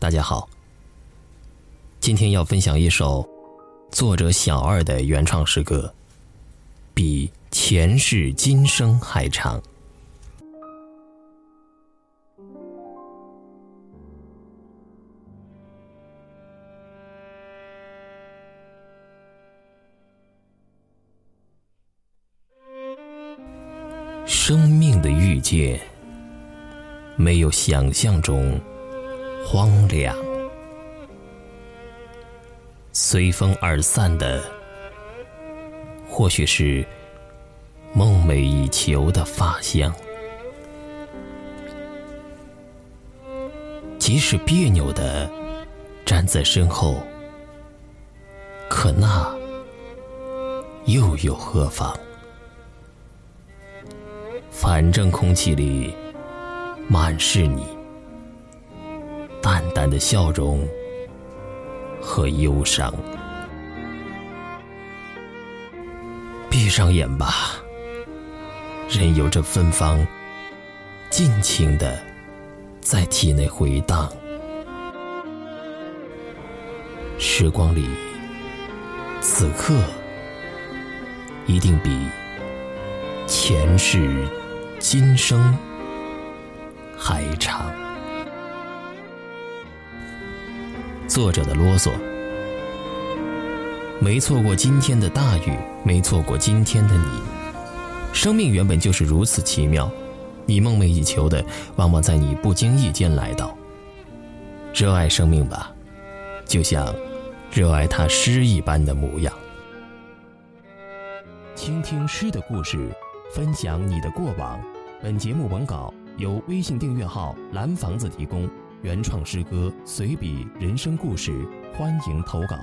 大家好，今天要分享一首作者小二的原创诗歌，比前世今生还长。生命的遇见，没有想象中荒凉。随风而散的，或许是梦寐以求的发香。即使别扭的站在身后，可那又有何妨？反正空气里满是你淡淡的笑容和忧伤。闭上眼吧，任由这芬芳尽情的在体内回荡。时光里，此刻一定比前世。今生还长。作者的啰嗦，没错过今天的大雨，没错过今天的你。生命原本就是如此奇妙，你梦寐以求的，往往在你不经意间来到。热爱生命吧，就像热爱他诗一般的模样。倾听诗的故事。分享你的过往。本节目文稿由微信订阅号“蓝房子”提供，原创诗歌、随笔、人生故事，欢迎投稿。